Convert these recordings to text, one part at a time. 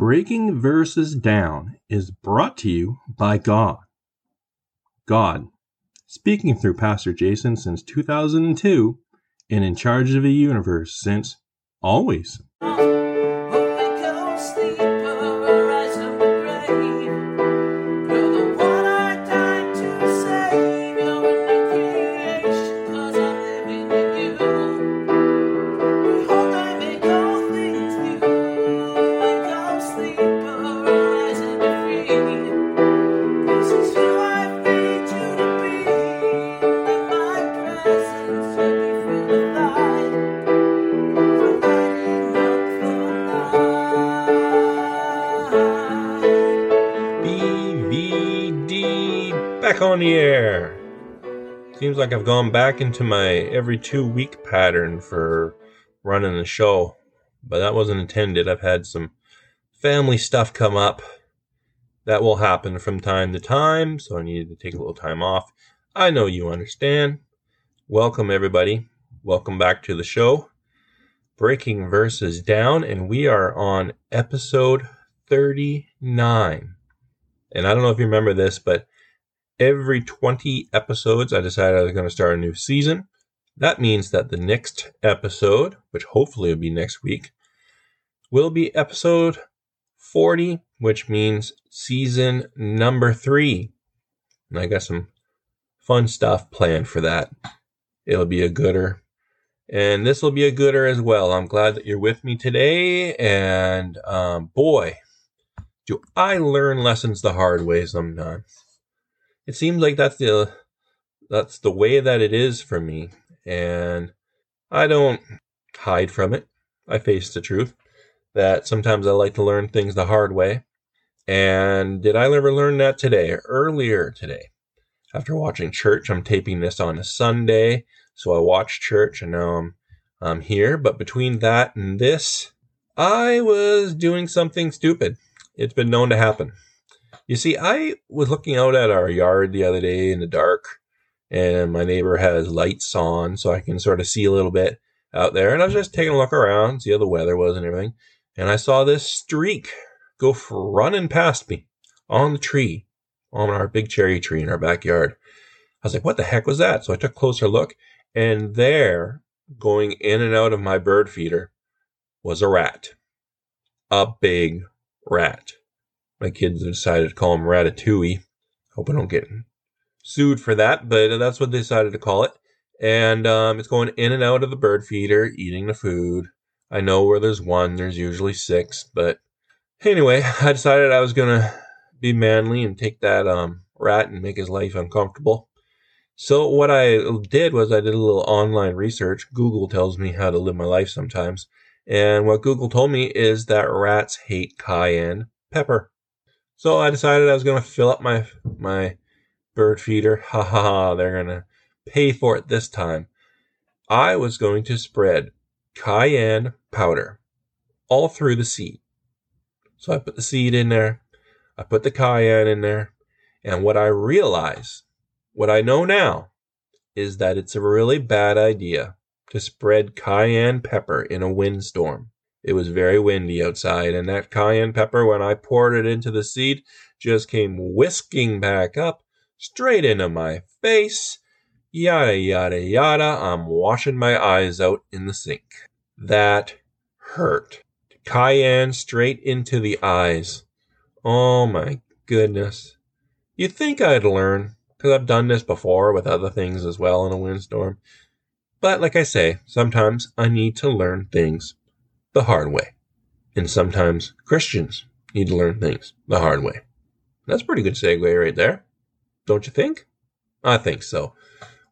Breaking Verses Down is brought to you by God. God, speaking through Pastor Jason since 2002 and in charge of the universe since always. On the air. Seems like I've gone back into my every two week pattern for running the show, but that wasn't intended. I've had some family stuff come up. That will happen from time to time, so I needed to take a little time off. I know you understand. Welcome, everybody. Welcome back to the show. Breaking Verses Down, and we are on episode 39. And I don't know if you remember this, but every 20 episodes, I decided I was going to start a new season. That means that the next episode, which hopefully will be next week, will be episode 40, which means season number three. And I got some fun stuff planned for that. It'll be a gooder. And this will be a gooder as well. I'm glad that you're with me today. And um, boy, do I learn lessons the hard way sometimes. It seems like that's the that's the way that it is for me, and I don't hide from it. I face the truth that sometimes I like to learn things the hard way. And did I ever learn that today? Earlier today, after watching church, I'm taping this on a Sunday, so I watched church, and now I'm I'm here. But between that and this, I was doing something stupid. It's been known to happen. You see, I was looking out at our yard the other day in the dark, and my neighbor has lights on, so I can sort of see a little bit out there. And I was just taking a look around, see how the weather was and everything. And I saw this streak go running past me on the tree, on our big cherry tree in our backyard. I was like, what the heck was that? So I took a closer look, and there, going in and out of my bird feeder, was a rat. A big rat. My kids decided to call him Ratatouille. Hope I don't get sued for that, but that's what they decided to call it. And um, it's going in and out of the bird feeder, eating the food. I know where there's one, there's usually six, but anyway, I decided I was gonna be manly and take that um, rat and make his life uncomfortable. So what I did was I did a little online research. Google tells me how to live my life sometimes. And what Google told me is that rats hate cayenne pepper. So I decided I was going to fill up my my bird feeder. Ha ha ha, they're going to pay for it this time. I was going to spread cayenne powder all through the seed. So I put the seed in there. I put the cayenne in there. And what I realize, what I know now, is that it's a really bad idea to spread cayenne pepper in a windstorm. It was very windy outside, and that cayenne pepper, when I poured it into the seed, just came whisking back up straight into my face. Yada, yada, yada. I'm washing my eyes out in the sink. That hurt. Cayenne straight into the eyes. Oh my goodness. You'd think I'd learn, because I've done this before with other things as well in a windstorm. But like I say, sometimes I need to learn things the hard way. And sometimes Christians need to learn things the hard way. That's a pretty good segue right there. Don't you think? I think so.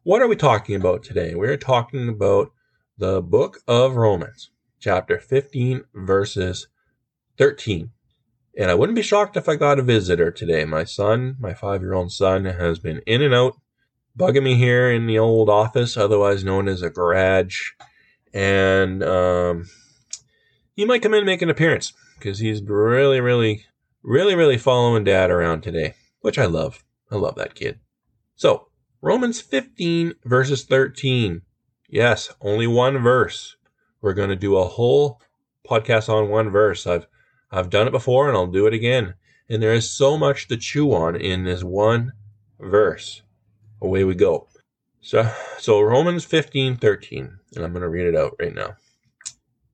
What are we talking about today? We're talking about the book of Romans, chapter 15, verses 13. And I wouldn't be shocked if I got a visitor today. My son, my five year old son, has been in and out bugging me here in the old office, otherwise known as a garage. And um, he might come in and make an appearance because he's really, really, really, really following dad around today, which I love. I love that kid. So, Romans 15, verses 13. Yes, only one verse. We're going to do a whole podcast on one verse. I've I've done it before and I'll do it again. And there is so much to chew on in this one verse. Away we go. So, so Romans 15 13, and I'm going to read it out right now.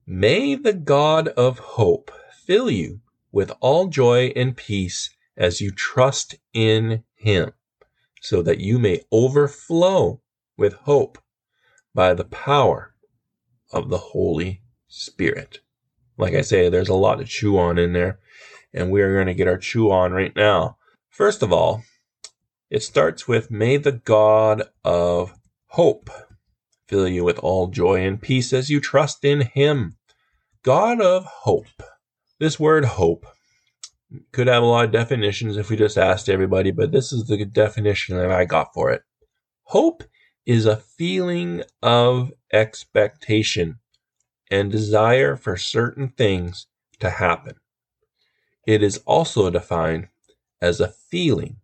May the God of hope fill you with all joy and peace as you trust in him, so that you may overflow with hope by the power of the Holy Spirit. Like I say, there's a lot to chew on in there, and we are going to get our chew on right now. First of all, it starts with May the God of hope fill you with all joy and peace as you trust in Him. God of hope. This word hope could have a lot of definitions if we just asked everybody, but this is the definition that I got for it. Hope is a feeling of expectation and desire for certain things to happen. It is also defined as a feeling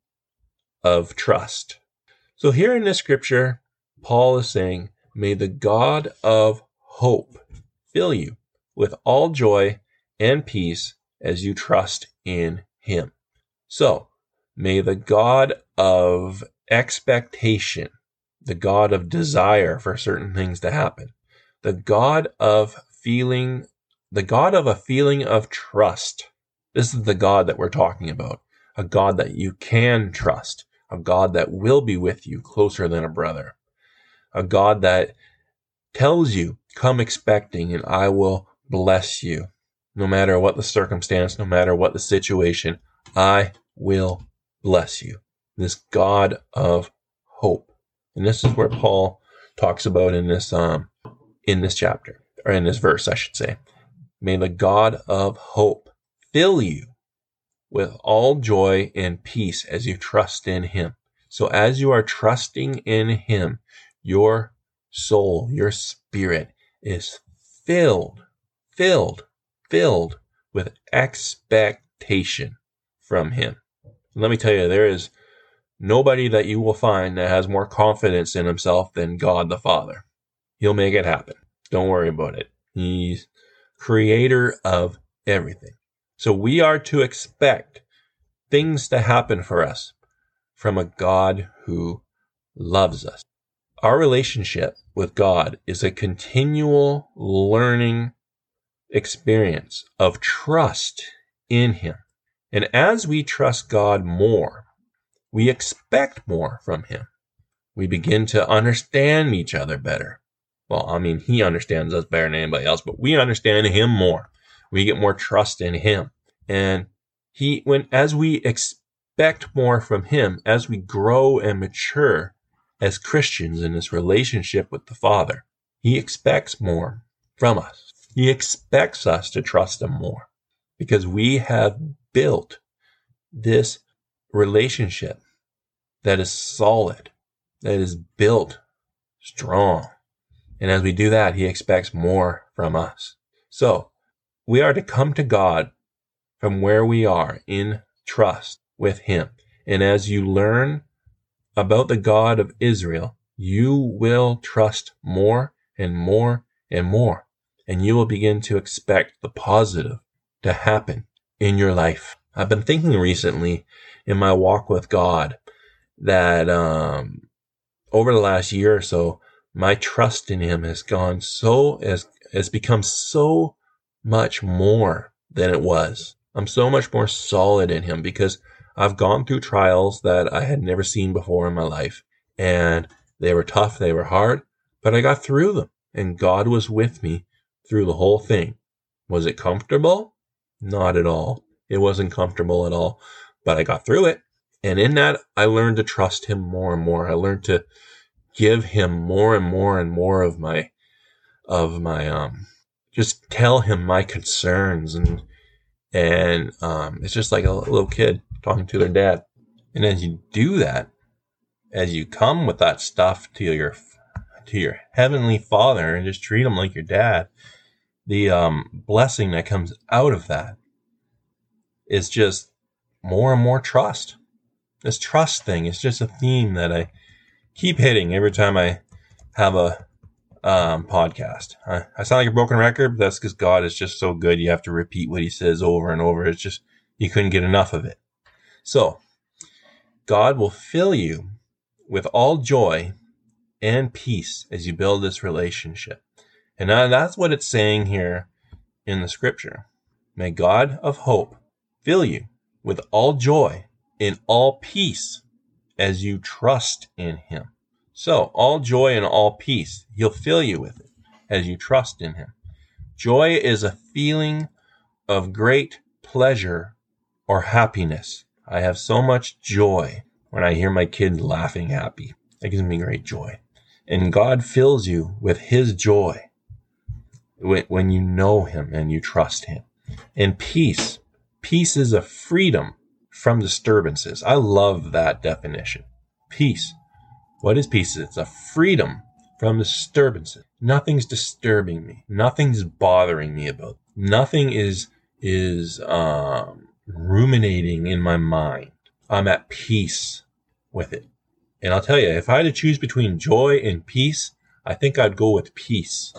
of trust. So, here in this scripture, Paul is saying, May the God of hope fill you with all joy and peace as you trust in him. So, may the God of expectation the God of desire for certain things to happen, the God of feeling, the God of a feeling of trust. This is the God that we're talking about, a God that you can trust, a God that will be with you closer than a brother, a God that tells you, come expecting and I will bless you. No matter what the circumstance, no matter what the situation, I will bless you. This God of hope. And this is where Paul talks about in this um in this chapter or in this verse, I should say. May the God of hope fill you with all joy and peace as you trust in him. So as you are trusting in him, your soul, your spirit is filled, filled, filled with expectation from him. let me tell you, there is nobody that you will find that has more confidence in himself than God the Father. He'll make it happen. Don't worry about it. He's creator of everything. So we are to expect things to happen for us from a God who loves us. Our relationship with God is a continual learning experience of trust in Him. And as we trust God more, we expect more from him. We begin to understand each other better. Well, I mean, he understands us better than anybody else, but we understand him more. We get more trust in him. And he, when, as we expect more from him, as we grow and mature as Christians in this relationship with the Father, he expects more from us. He expects us to trust him more because we have built this relationship that is solid, that is built strong. And as we do that, he expects more from us. So we are to come to God from where we are in trust with him. And as you learn about the God of Israel, you will trust more and more and more. And you will begin to expect the positive to happen in your life. I've been thinking recently in my walk with God that um, over the last year or so, my trust in Him has gone so has has become so much more than it was. I'm so much more solid in Him because I've gone through trials that I had never seen before in my life, and they were tough, they were hard, but I got through them, and God was with me through the whole thing. Was it comfortable? Not at all. It wasn't comfortable at all, but I got through it. And in that, I learned to trust him more and more. I learned to give him more and more and more of my, of my, um, just tell him my concerns and, and, um, it's just like a little kid talking to their dad. And as you do that, as you come with that stuff to your, to your heavenly father and just treat him like your dad, the, um, blessing that comes out of that is just more and more trust. This trust thing is just a theme that I keep hitting every time I have a um, podcast. I, I sound like a broken record, but that's because God is just so good. You have to repeat what He says over and over. It's just you couldn't get enough of it. So, God will fill you with all joy and peace as you build this relationship. And that's what it's saying here in the scripture. May God of hope fill you with all joy in all peace as you trust in him. So, all joy and all peace, he'll fill you with it as you trust in him. Joy is a feeling of great pleasure or happiness. I have so much joy when I hear my kids laughing happy. That gives me great joy. And God fills you with his joy when you know him and you trust him. And peace. Peace is a freedom from disturbances. I love that definition. Peace. What is peace? It's a freedom from disturbances. Nothing's disturbing me. Nothing's bothering me about. Nothing is is um, ruminating in my mind. I'm at peace with it. And I'll tell you, if I had to choose between joy and peace, I think I'd go with peace.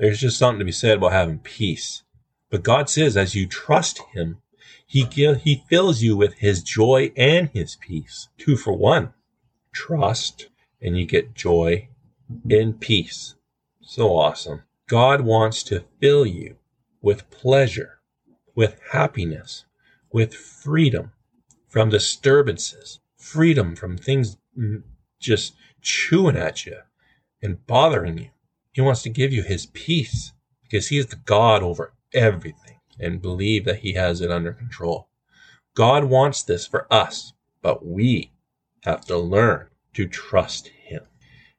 There's just something to be said about having peace. But God says, as you trust Him, He He fills you with His joy and His peace. Two for one. Trust, and you get joy and peace. So awesome. God wants to fill you with pleasure, with happiness, with freedom from disturbances, freedom from things mm, just chewing at you and bothering you. He wants to give you his peace because he is the God over everything and believe that he has it under control. God wants this for us, but we have to learn to trust him.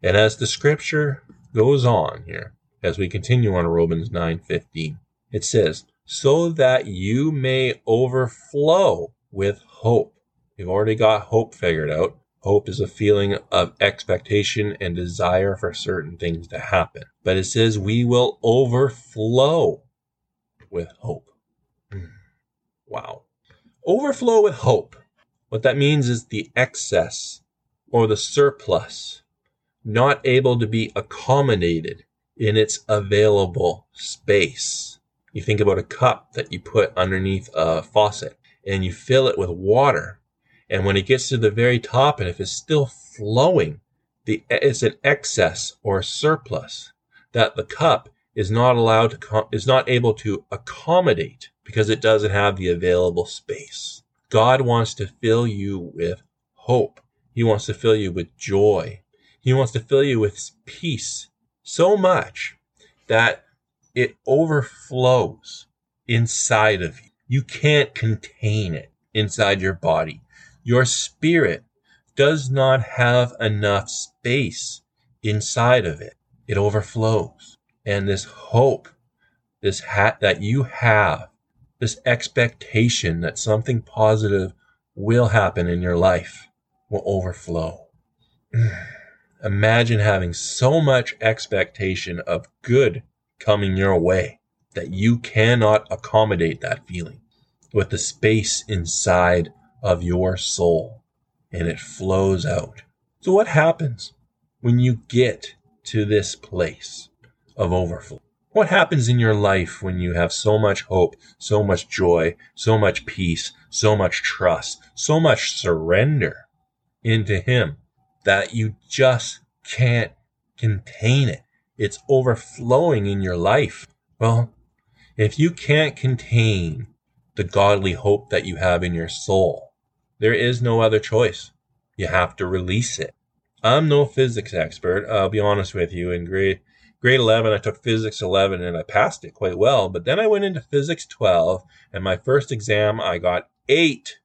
And as the scripture goes on here, as we continue on Romans 9:15, it says, "So that you may overflow with hope." You've already got hope figured out. Hope is a feeling of expectation and desire for certain things to happen. But it says we will overflow with hope. Hmm. Wow. Overflow with hope. What that means is the excess or the surplus, not able to be accommodated in its available space. You think about a cup that you put underneath a faucet and you fill it with water and when it gets to the very top, and if it's still flowing, the, it's an excess or surplus that the cup is not allowed to, is not able to accommodate because it doesn't have the available space. God wants to fill you with hope. He wants to fill you with joy. He wants to fill you with peace so much that it overflows inside of you. You can't contain it inside your body. Your spirit does not have enough space inside of it. It overflows. And this hope, this hat that you have, this expectation that something positive will happen in your life will overflow. Imagine having so much expectation of good coming your way that you cannot accommodate that feeling with the space inside of your soul and it flows out. So, what happens when you get to this place of overflow? What happens in your life when you have so much hope, so much joy, so much peace, so much trust, so much surrender into Him that you just can't contain it? It's overflowing in your life. Well, if you can't contain the godly hope that you have in your soul, there is no other choice. You have to release it. I'm no physics expert. I'll be honest with you. In grade grade 11, I took physics 11 and I passed it quite well. But then I went into physics 12, and my first exam I got eight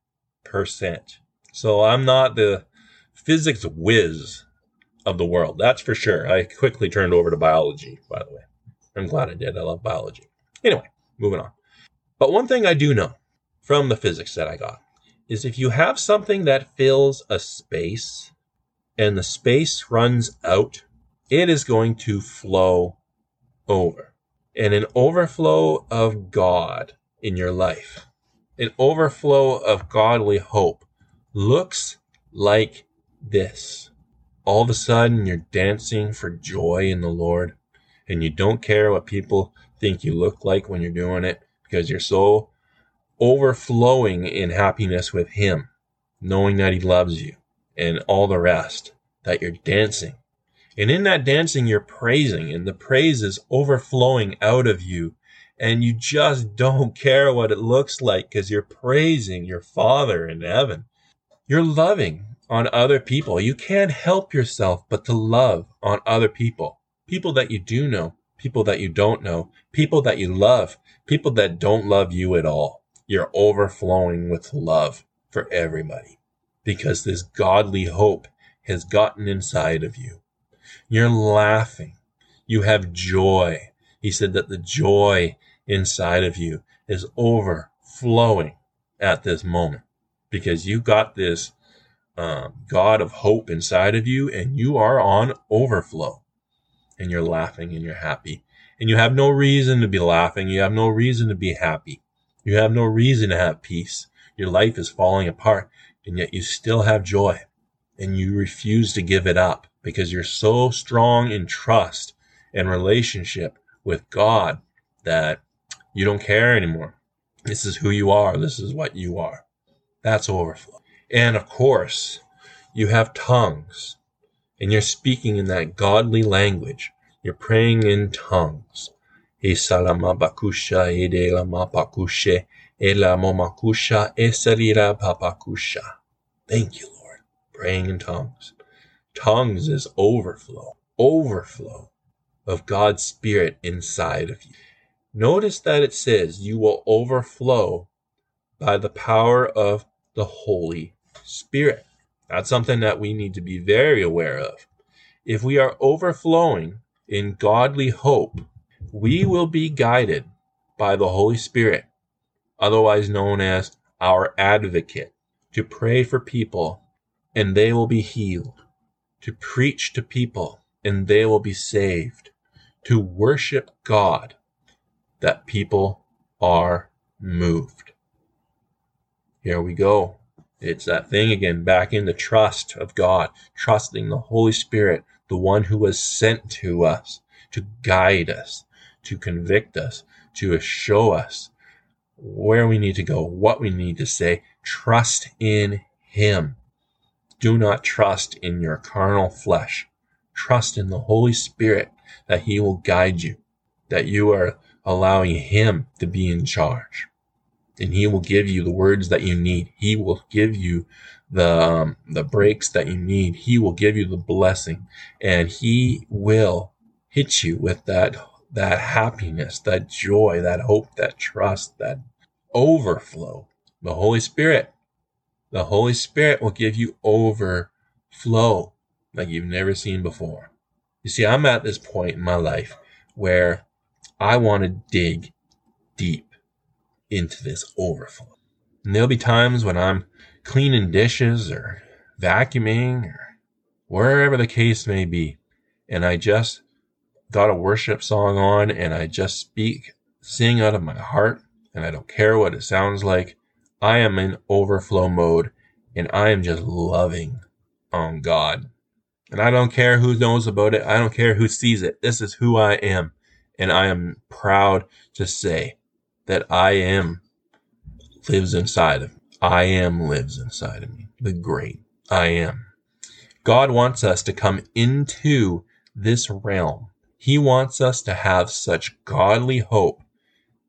percent. So I'm not the physics whiz of the world. That's for sure. I quickly turned over to biology, by the way. I'm glad I did. I love biology. Anyway, moving on. But one thing I do know from the physics that I got is if you have something that fills a space and the space runs out, it is going to flow over. And an overflow of God in your life, an overflow of godly hope looks like this. All of a sudden, you're dancing for joy in the Lord. and you don't care what people think you look like when you're doing it because you're so overflowing in happiness with Him, knowing that He loves you and all the rest, that you're dancing. And in that dancing, you're praising, and the praise is overflowing out of you. And you just don't care what it looks like because you're praising your Father in heaven. You're loving on other people. You can't help yourself but to love on other people. People that you do know, people that you don't know, people that you love, people that don't love you at all. You're overflowing with love for everybody because this godly hope has gotten inside of you. You're laughing. You have joy. He said that the joy inside of you is overflowing at this moment because you got this um, God of hope inside of you and you are on overflow and you're laughing and you're happy and you have no reason to be laughing. You have no reason to be happy. You have no reason to have peace. Your life is falling apart and yet you still have joy and you refuse to give it up because you're so strong in trust and relationship with God that you don't care anymore. This is who you are. This is what you are. That's overflow. And of course, you have tongues and you're speaking in that godly language. You're praying in tongues. Thank you, Lord. Praying in tongues. Tongues is overflow, overflow of God's Spirit inside of you. Notice that it says you will overflow by the power of the Holy Spirit. That's something that we need to be very aware of. If we are overflowing in godly hope, we will be guided by the Holy Spirit, otherwise known as our advocate, to pray for people and they will be healed, to preach to people and they will be saved, to worship God that people are moved. Here we go. It's that thing again, back in the trust of God, trusting the Holy Spirit, the one who was sent to us to guide us, to convict us, to show us where we need to go, what we need to say. Trust in Him. Do not trust in your carnal flesh. Trust in the Holy Spirit that He will guide you, that you are allowing Him to be in charge and he will give you the words that you need. He will give you the um, the breaks that you need. He will give you the blessing, and he will hit you with that that happiness, that joy, that hope, that trust, that overflow. The Holy Spirit, the Holy Spirit will give you overflow like you've never seen before. You see, I'm at this point in my life where I want to dig deep into this overflow. And there'll be times when I'm cleaning dishes or vacuuming or wherever the case may be, and I just got a worship song on and I just speak, sing out of my heart, and I don't care what it sounds like. I am in overflow mode and I am just loving on God. And I don't care who knows about it. I don't care who sees it. This is who I am. And I am proud to say that I am lives inside of me. I am lives inside of me. The great I am. God wants us to come into this realm. He wants us to have such godly hope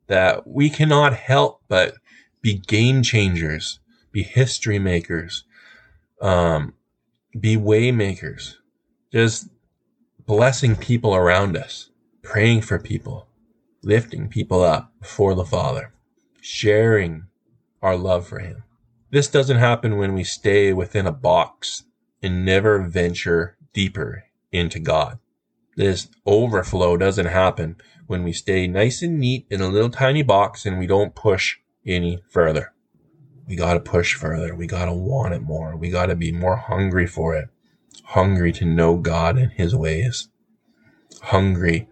that we cannot help but be game changers, be history makers, um, be way makers, just blessing people around us, praying for people, lifting people up before the Father, sharing our love for Him. This doesn't happen when we stay within a box and never venture deeper into God. This overflow doesn't happen when we stay nice and neat in a little tiny box and we don't push any further. We got to push further. We got to want it more. We got to be more hungry for it. Hungry to know God and His ways. Hungry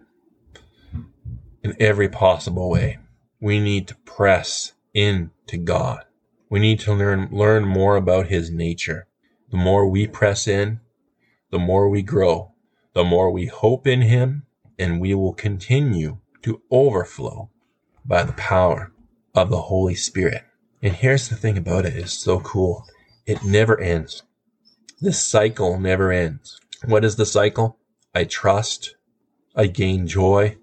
in every possible way. We need to press into God. We need to learn, learn more about his nature. The more we press in, the more we grow, the more we hope in him, and we will continue to overflow by the power of the Holy Spirit. And here's the thing about it, it's so cool. It never ends. This cycle never ends. What is the cycle? I trust, I gain joy,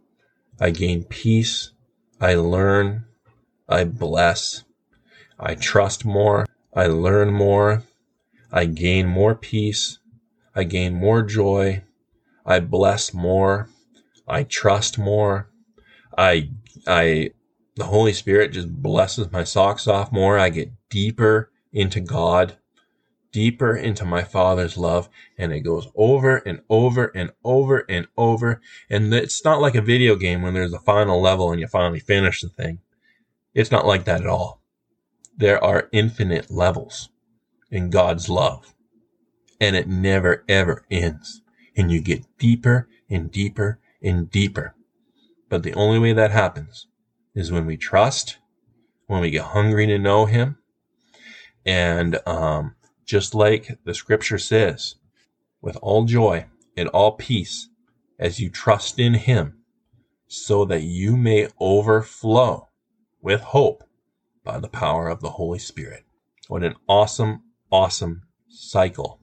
I gain peace, I learn, I bless, I trust more, I learn more, I gain more peace, I gain more joy, I bless more, I trust more, I I the Holy Spirit just blesses my socks off more. I get deeper into God, deeper into my Father's love, and it goes over and over and over and over. And it's not like a video game when there's a final level and you finally finish the thing. It's not like that at all. There are infinite levels in God's love, and it never ever ends. And you get deeper and deeper and deeper. But the only way that happens is when we trust, when we get hungry to know Him. And um, just like the scripture says, with all joy and all peace as you trust in Him, so that you may overflow with hope by the power of the Holy Spirit. What an awesome, awesome cycle.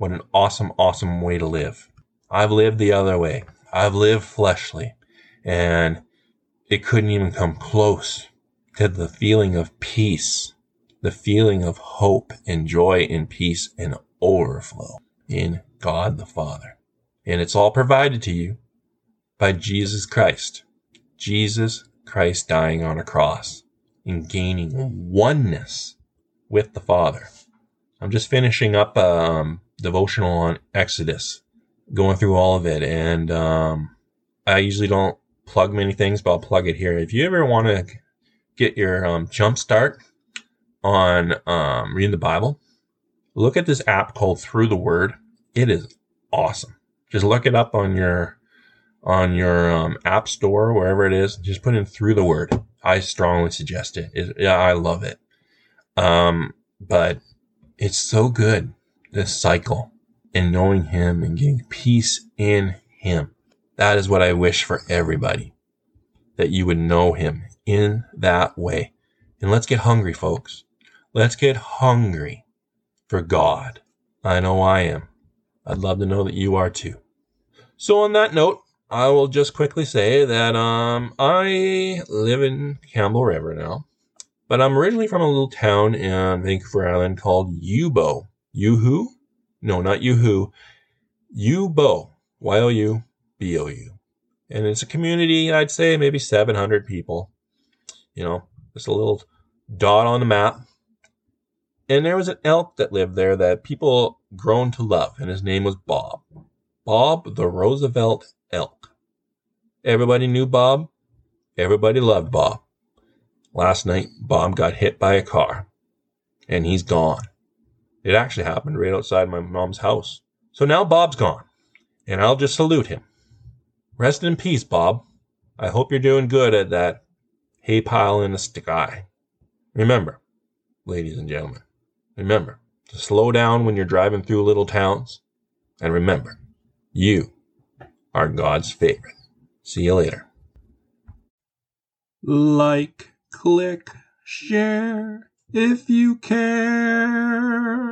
What an awesome, awesome way to live. I've lived the other way. I've lived fleshly and it couldn't even come close to the feeling of peace, the feeling of hope and joy and peace and overflow in God the Father. And it's all provided to you by Jesus Christ. Jesus Christ dying on a cross and gaining oneness with the Father. I'm just finishing up um, devotional on Exodus, going through all of it, and um, I usually don't plug many things, but I'll plug it here. If you ever want to get your um, jump start on um, reading the Bible, look at this app called Through the Word. It is awesome. Just look it up on your on your um, app store, wherever it is. Just put in Through the Word. I strongly suggest it. it yeah, I love it. Um, but it's so good this cycle and knowing Him and getting peace in Him. That is what I wish for everybody that you would know him in that way. And let's get hungry, folks. Let's get hungry for God. I know I am. I'd love to know that you are too. So on that note, I will just quickly say that um, I live in Campbell River now, but I'm originally from a little town in Vancouver Island called Youbou. Yoo-hoo? No, not Yoo-hoo. Youbou. Y-O-U BOU. And it's a community, I'd say maybe 700 people. You know, just a little dot on the map. And there was an elk that lived there that people grown to love, and his name was Bob. Bob the Roosevelt elk. Everybody knew Bob. Everybody loved Bob. Last night, Bob got hit by a car, and he's gone. It actually happened right outside my mom's house. So now Bob's gone, and I'll just salute him. Rest in peace, Bob. I hope you're doing good at that hay pile in the sky. Remember, ladies and gentlemen, remember to slow down when you're driving through little towns. And remember, you are God's favorite. See you later. Like, click, share if you care.